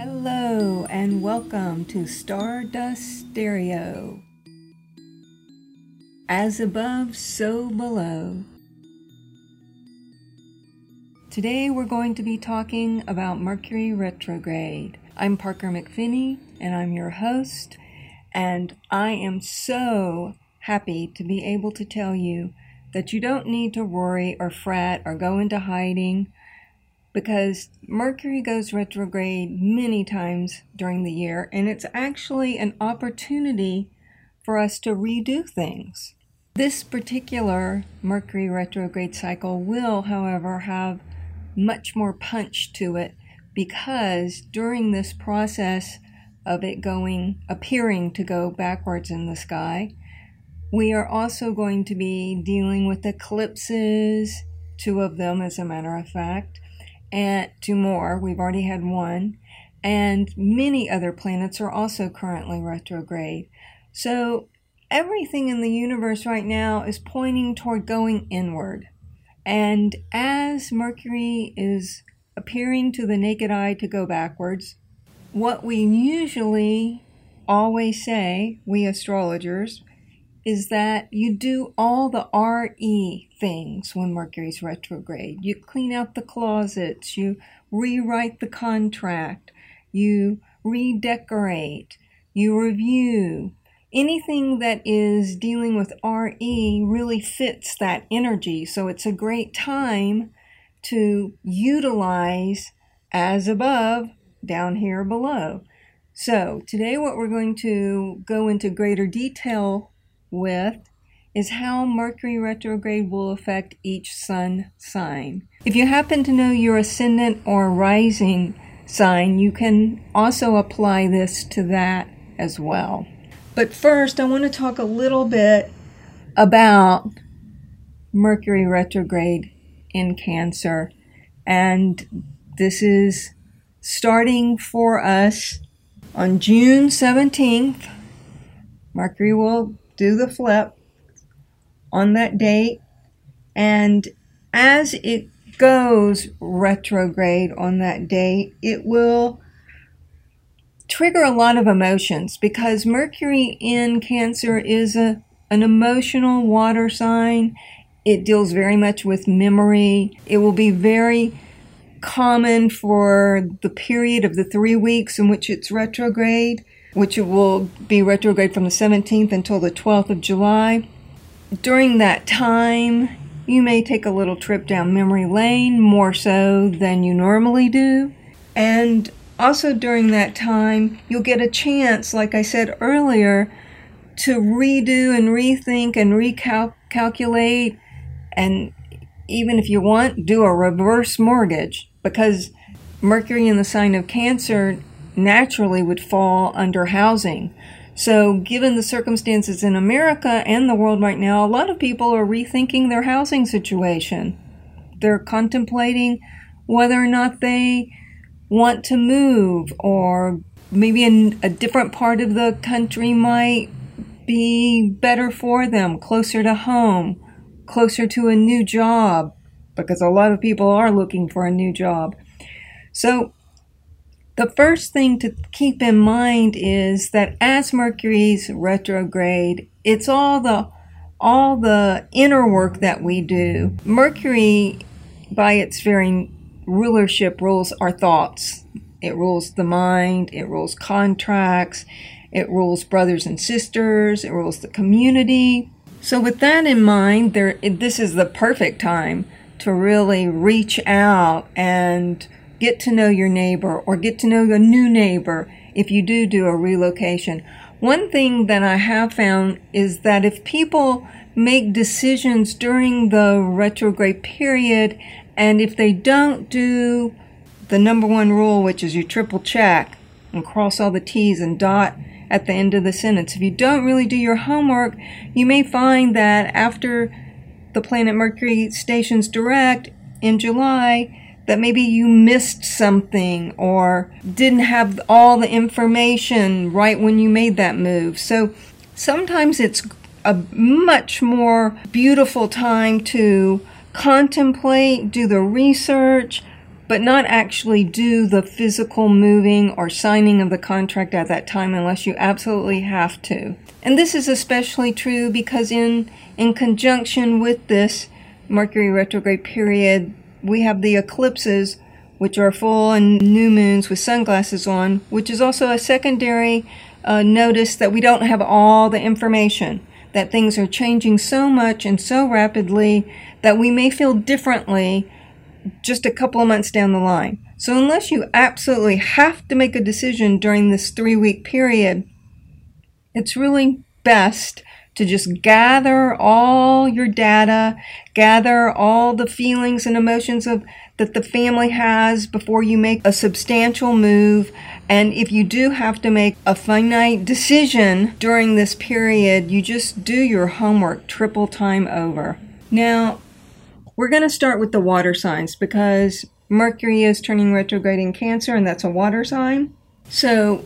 Hello, and welcome to Stardust Stereo. As above, so below. Today we're going to be talking about Mercury retrograde. I'm Parker McPhinney, and I'm your host, and I am so happy to be able to tell you that you don't need to worry or fret or go into hiding because Mercury goes retrograde many times during the year, and it's actually an opportunity for us to redo things. This particular Mercury retrograde cycle will, however, have much more punch to it because during this process of it going, appearing to go backwards in the sky, we are also going to be dealing with eclipses, two of them, as a matter of fact and two more. We've already had one. And many other planets are also currently retrograde. So everything in the universe right now is pointing toward going inward. And as Mercury is appearing to the naked eye to go backwards, what we usually always say, we astrologers, is that you do all the RE things when Mercury's retrograde. You clean out the closets, you rewrite the contract, you redecorate, you review. Anything that is dealing with RE really fits that energy, so it's a great time to utilize as above, down here below. So, today, what we're going to go into greater detail with is how Mercury retrograde will affect each sun sign. If you happen to know your ascendant or rising sign, you can also apply this to that as well. But first, I want to talk a little bit about Mercury retrograde in Cancer. And this is starting for us on June 17th. Mercury will do the flip on that date. And as it goes retrograde on that date, it will trigger a lot of emotions because Mercury in Cancer is a, an emotional water sign. It deals very much with memory. It will be very common for the period of the three weeks in which it's retrograde which will be retrograde from the 17th until the 12th of July. During that time, you may take a little trip down memory lane more so than you normally do. And also during that time, you'll get a chance, like I said earlier, to redo and rethink and recalculate and even if you want, do a reverse mortgage because Mercury in the sign of Cancer naturally would fall under housing. So, given the circumstances in America and the world right now, a lot of people are rethinking their housing situation. They're contemplating whether or not they want to move, or maybe in a different part of the country might be better for them, closer to home, closer to a new job, because a lot of people are looking for a new job. So, the first thing to keep in mind is that as Mercury's retrograde, it's all the all the inner work that we do. Mercury, by its very rulership, rules our thoughts. It rules the mind, it rules contracts, it rules brothers and sisters, it rules the community. So, with that in mind, there, this is the perfect time to really reach out and get to know your neighbor or get to know a new neighbor if you do do a relocation. One thing that I have found is that if people make decisions during the retrograde period and if they don't do the number one rule, which is you triple check and cross all the T's and dot at the end of the sentence. If you don't really do your homework, you may find that after the planet Mercury stations direct in July, that maybe you missed something or didn't have all the information right when you made that move. So sometimes it's a much more beautiful time to contemplate, do the research, but not actually do the physical moving or signing of the contract at that time unless you absolutely have to. And this is especially true because in in conjunction with this Mercury retrograde period, we have the eclipses which are full and new moons with sunglasses on, which is also a secondary uh, notice that we don't have all the information, that things are changing so much and so rapidly that we may feel differently just a couple of months down the line. So, unless you absolutely have to make a decision during this three week period, it's really best to just gather all your data, gather all the feelings and emotions of that the family has before you make a substantial move. And if you do have to make a finite decision during this period, you just do your homework triple time over. Now, we're going to start with the water signs because Mercury is turning retrograde in Cancer, and that's a water sign. So,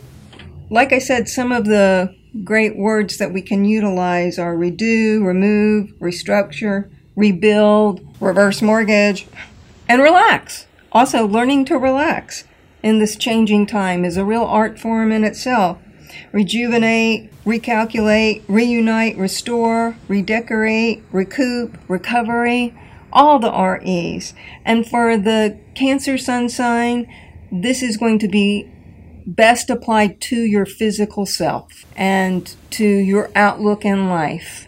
like I said, some of the great words that we can utilize are redo, remove, restructure, rebuild, reverse mortgage, and relax. Also, learning to relax in this changing time is a real art form in itself. Rejuvenate, recalculate, reunite, restore, redecorate, recoup, recovery, all the REs. And for the Cancer Sun sign, this is going to be best applied to your physical self and to your outlook in life.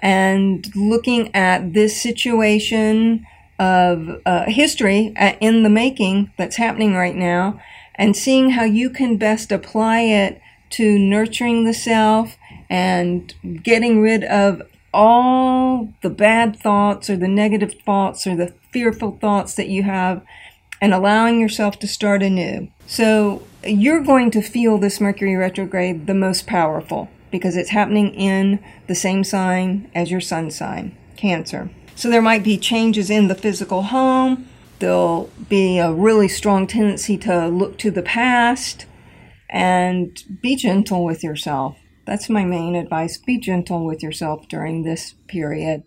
And looking at this situation of uh, history uh, in the making that's happening right now and seeing how you can best apply it to nurturing the self and getting rid of all the bad thoughts or the negative thoughts or the fearful thoughts that you have and allowing yourself to start anew. So you're going to feel this Mercury retrograde the most powerful because it's happening in the same sign as your sun sign, Cancer. So there might be changes in the physical home. There'll be a really strong tendency to look to the past and be gentle with yourself. That's my main advice. Be gentle with yourself during this period.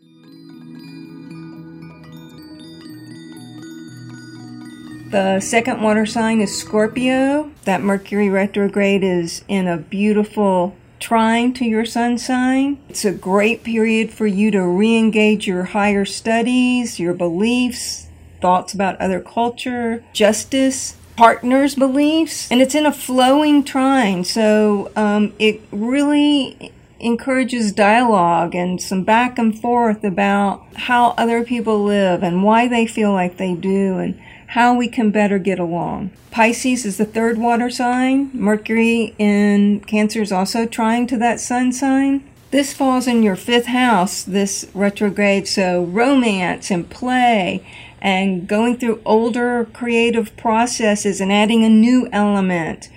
The second water sign is Scorpio. That Mercury retrograde is in a beautiful trine to your sun sign. It's a great period for you to re engage your higher studies, your beliefs, thoughts about other culture, justice, partner's beliefs. And it's in a flowing trine, so um, it really encourages dialogue and some back and forth about how other people live and why they feel like they do and how we can better get along. Pisces is the third water sign. Mercury in Cancer is also trine to that sun sign. This falls in your fifth house, this retrograde, so romance and play and going through older creative processes and adding a new element,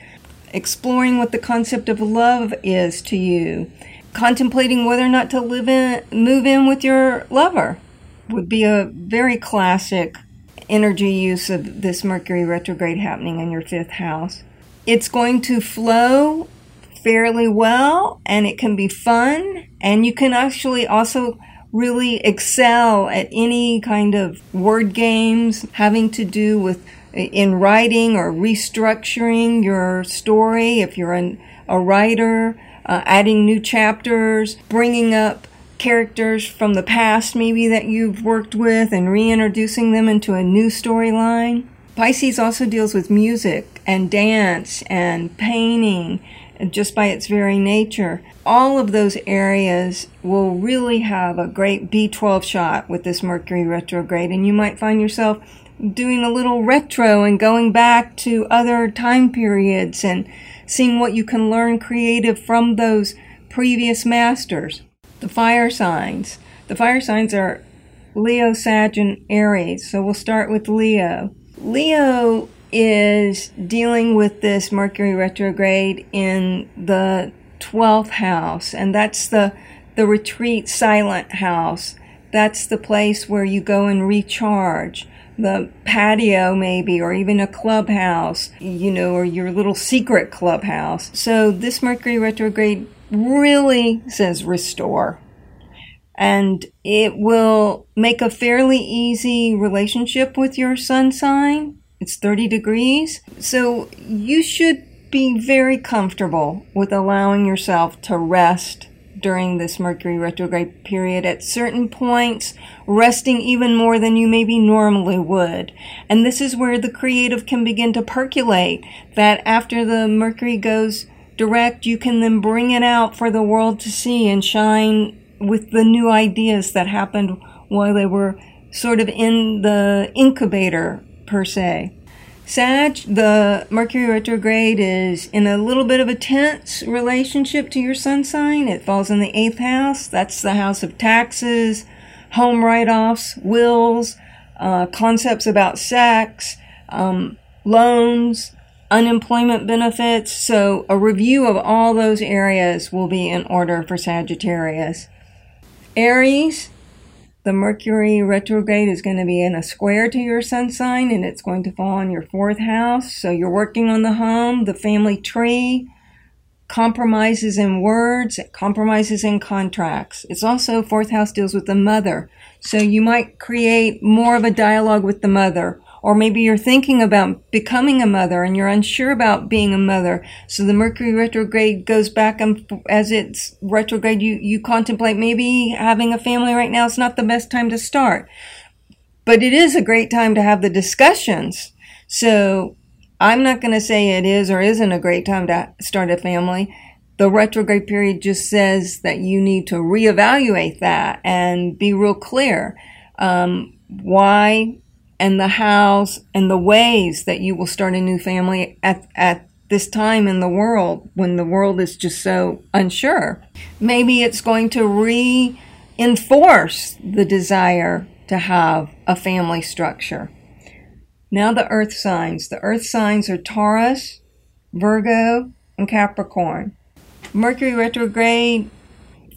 exploring what the concept of love is to you, contemplating whether or not to live in, move in with your lover would be a very classic energy use of this Mercury retrograde happening in your fifth house. It's going to flow fairly well and it can be fun and you can actually also really excel at any kind of word games having to do with in writing or restructuring your story if you're an, a writer uh, adding new chapters bringing up characters from the past, maybe that you've worked with, and reintroducing them into a new storyline. Pisces also deals with music and dance and painting just by its very nature. All of those areas will really have a great B12 shot with this Mercury retrograde, and you might find yourself doing a little retro and going back to other time periods and seeing what you can learn creative from those previous masters the fire signs. The fire signs are Leo, Sag, and Aries. So we'll start with Leo. Leo is dealing with this Mercury retrograde in the 12th house, and that's the the retreat silent house. That's the place where you go and recharge. The patio, maybe, or even a clubhouse, you know, or your little secret clubhouse. So, this Mercury retrograde really says restore. And it will make a fairly easy relationship with your sun sign It's 30 degrees. So you should be very comfortable with allowing yourself to rest during this Mercury retrograde period at certain points, resting even more than you maybe normally would. And this is where the creative can begin to percolate, that after the Mercury goes direct, you can then bring it out for the world to see and shine with the new ideas that happened while they were sort of in the incubator, per se. Sag, the Mercury retrograde is in a little bit of a tense relationship to your sun sign. It falls in the eighth house. That's the house of taxes, home write offs, wills, uh, concepts about sex, um, loans, unemployment benefits. So, a review of all those areas will be in order for Sagittarius. Aries, the Mercury retrograde is going to be in a square to your sun sign and it's going to fall in your fourth house. So you're working on the home, the family tree, compromises in words, compromises in contracts. It's also fourth house deals with the mother. So you might create more of a dialogue with the mother or maybe you're thinking about becoming a mother and you're unsure about being a mother. So the Mercury retrograde goes back and as it's retrograde, you, you contemplate maybe having a family right now. It's not the best time to start, but it is a great time to have the discussions. So I'm not going to say it is or isn't a great time to start a family. The retrograde period just says that you need to reevaluate that and be real clear. Um, why and the hows and the ways that you will start a new family at, at this time in the world when the world is just so unsure. Maybe it's going to reinforce the desire to have a family structure. Now, the earth signs. The earth signs are Taurus, Virgo, and Capricorn. Mercury retrograde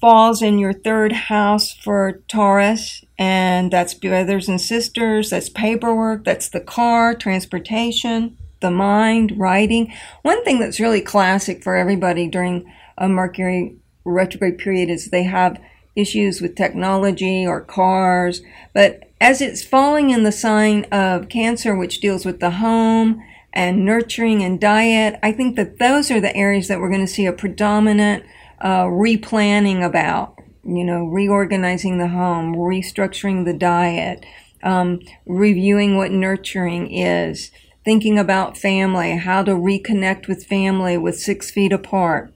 falls in your third house for Taurus, and that's brothers and sisters, that's paperwork, that's the car, transportation, the mind, writing. One thing that's really classic for everybody during a Mercury retrograde period is they have issues with technology or cars, but as it's falling in the sign of Cancer, which deals with the home and nurturing and diet, I think that those are the areas that we're going to see a predominant uh, replanning about, you know, reorganizing the home, restructuring the diet, um, reviewing what nurturing is, thinking about family, how to reconnect with family with six feet apart.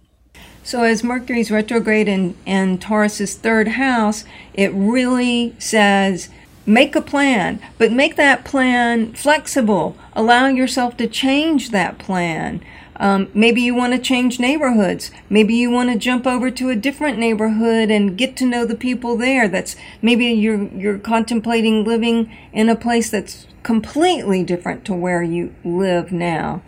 So, as Mercury's retrograde in, in Taurus's third house, it really says make a plan, but make that plan flexible. Allow yourself to change that plan. Um, maybe you want to change neighborhoods. Maybe you want to jump over to a different neighborhood and get to know the people there. That's maybe you're you're contemplating living in a place that's completely different to where you live now.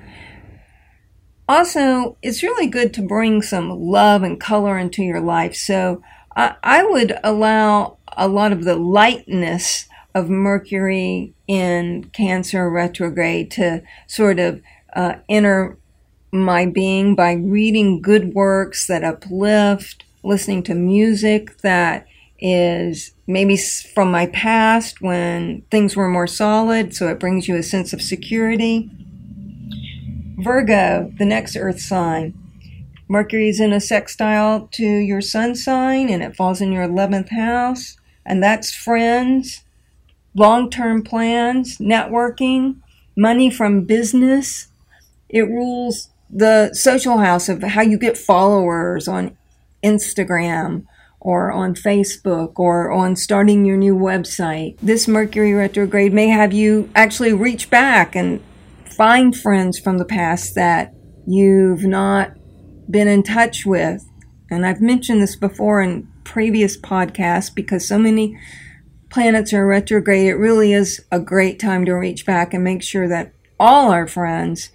Also, it's really good to bring some love and color into your life. So I, I would allow a lot of the lightness of Mercury in Cancer retrograde to sort of uh, enter my being by reading good works that uplift, listening to music that is maybe from my past when things were more solid, so it brings you a sense of security. Virgo, the next earth sign. Mercury is in a sextile to your sun sign and it falls in your 11th house, and that's friends, long term plans, networking, money from business. It rules the social house of how you get followers on Instagram or on Facebook or on starting your new website. This Mercury retrograde may have you actually reach back and find friends from the past that you've not been in touch with. And I've mentioned this before in previous podcasts because so many planets are retrograde. It really is a great time to reach back and make sure that all our friends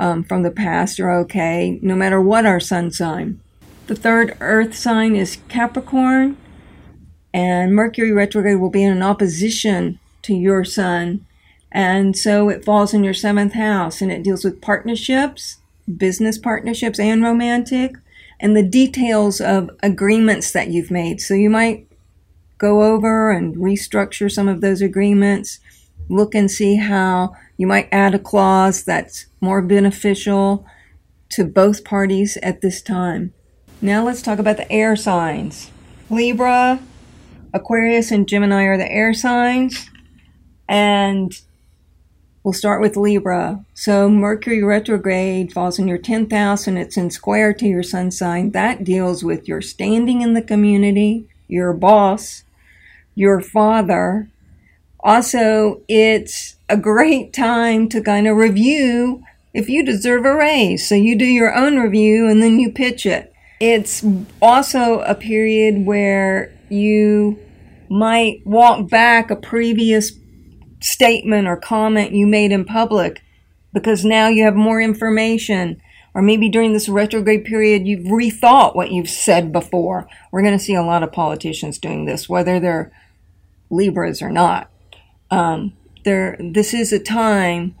um, from the past are okay, no matter what our sun sign. The third earth sign is Capricorn, and Mercury retrograde will be in an opposition to your sun. And so it falls in your seventh house and it deals with partnerships, business partnerships, and romantic, and the details of agreements that you've made. So you might go over and restructure some of those agreements look and see how you might add a clause that's more beneficial to both parties at this time. Now let's talk about the air signs. Libra, Aquarius, and Gemini are the air signs. And we'll start with Libra. So Mercury retrograde falls in your 10th house and it's in square to your sun sign. That deals with your standing in the community, your boss, your father. Also, it's a great time to kind of review if you deserve a raise. So you do your own review and then you pitch it. It's also a period where you might walk back a previous statement or comment you made in public because now you have more information. Or maybe during this retrograde period, you've rethought what you've said before. We're going to see a lot of politicians doing this, whether they're Libras or not. Um, there, this is a time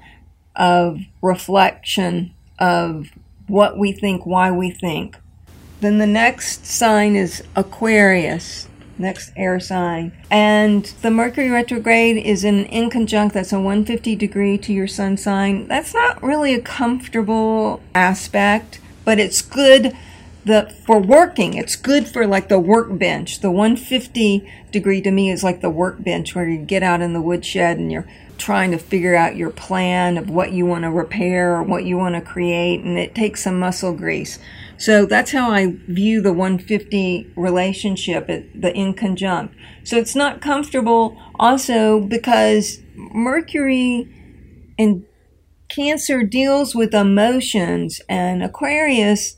of reflection of what we think, why we think. Then the next sign is Aquarius, next air sign. And the Mercury retrograde is in inconjunct that's a 150 degree to your sun sign. That's not really a comfortable aspect, but it's good the for working it's good for like the workbench the 150 degree to me is like the workbench where you get out in the woodshed and you're trying to figure out your plan of what you want to repair or what you want to create, and it takes some muscle grease. So that's how I view the 150 relationship, the in conjunct So it's not comfortable also because Mercury in Cancer deals with emotions, and Aquarius,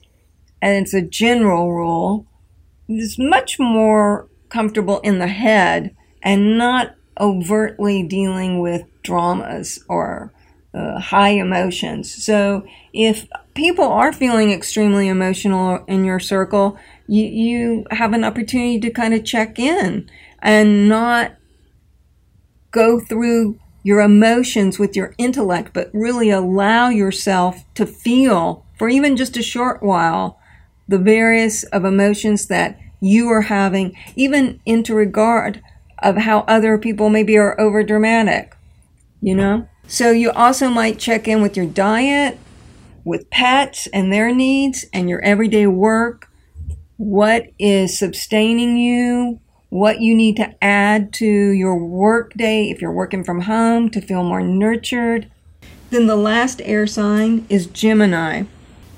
and it's a general rule, is much more comfortable in the head and not overtly dealing with dramas or uh, high emotions. So if people are feeling extremely emotional in your circle, you, you have an opportunity to kind of check in and not go through your emotions with your intellect, but really allow yourself to feel for even just a short while the various of emotions that you are having, even into regard of how other people maybe are over dramatic, you know? So you also might check in with your diet, with pets and their needs, and your everyday work. What is sustaining you? What you need to add to your work day if you're working from home to feel more nurtured. Then the last air sign is Gemini.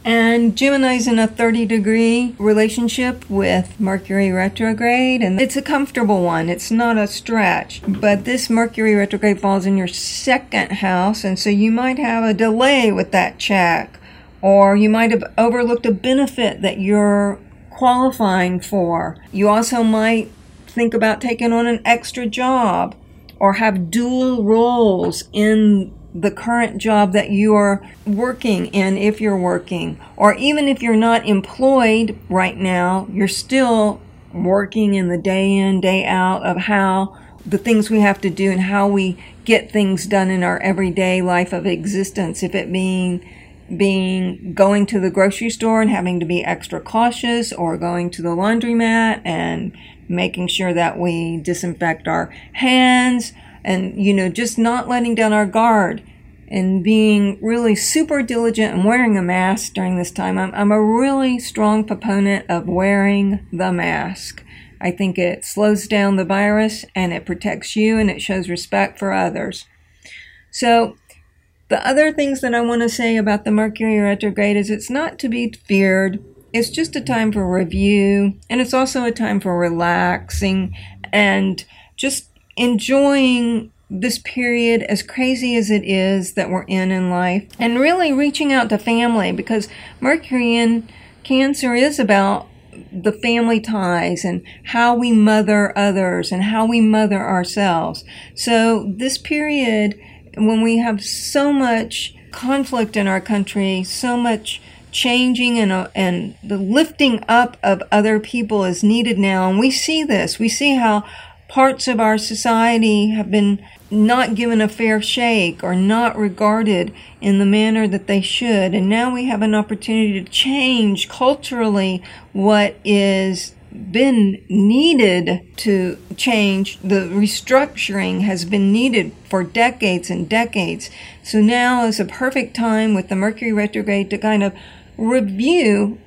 And Gemini's in a 30 degree relationship with Mercury retrograde, and it's a comfortable one. It's not a stretch. But this Mercury retrograde falls in your second house, and so you might have a delay with that check, or you might have overlooked a benefit that you're qualifying for. You also might think about taking on an extra job or have dual roles in the current job that you are working in if you're working or even if you're not employed right now you're still working in the day in day out of how the things we have to do and how we get things done in our everyday life of existence. If it being being going to the grocery store and having to be extra cautious or going to the laundromat and making sure that we disinfect our hands and you know just not letting down our guard and being really super diligent and wearing a mask during this time. I'm, I'm a really strong proponent of wearing the mask. I think it slows down the virus and it protects you and it shows respect for others. So, the other things that I want to say about the Mercury retrograde is it's not to be feared. It's just a time for review and it's also a time for relaxing and just enjoying this period, as crazy as it is that we're in in life, and really reaching out to family because Mercury in Cancer is about the family ties and how we mother others and how we mother ourselves. So, this period, when we have so much conflict in our country, so much changing and, uh, and the lifting up of other people is needed now. And we see this. We see how parts of our society have been not given a fair shake or not regarded in the manner that they should. And now we have an opportunity to change culturally what is been needed to change. The restructuring has been needed for decades and decades. So now is a perfect time with the Mercury retrograde to kind of review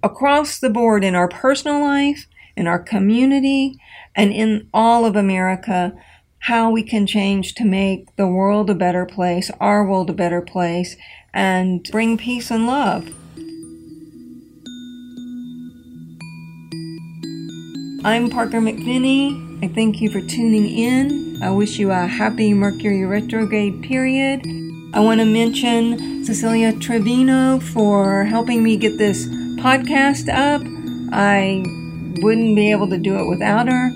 across the board in our personal life, in our community, and in all of America how we can change to make the world a better place, our world a better place, and bring peace and love. I'm Parker McVinney. I thank you for tuning in. I wish you a happy Mercury retrograde period. I want to mention Cecilia Trevino for helping me get this podcast up. I wouldn't be able to do it without her.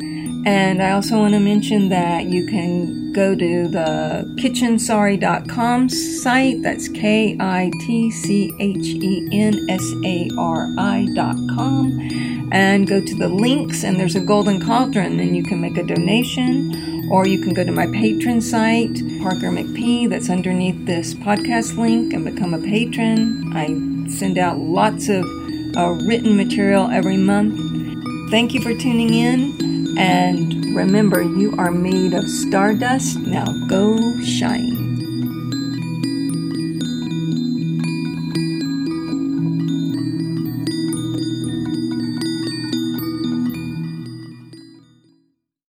And I also want to mention that you can go to the kitchensari.com site. That's K I T C H E N S A R I.com. And go to the links, and there's a golden cauldron, and you can make a donation. Or you can go to my Patreon site, Parker McP, that's underneath this podcast link, and become a patron. I send out lots of uh, written material every month. Thank you for tuning in. And remember, you are made of stardust. Now go shine.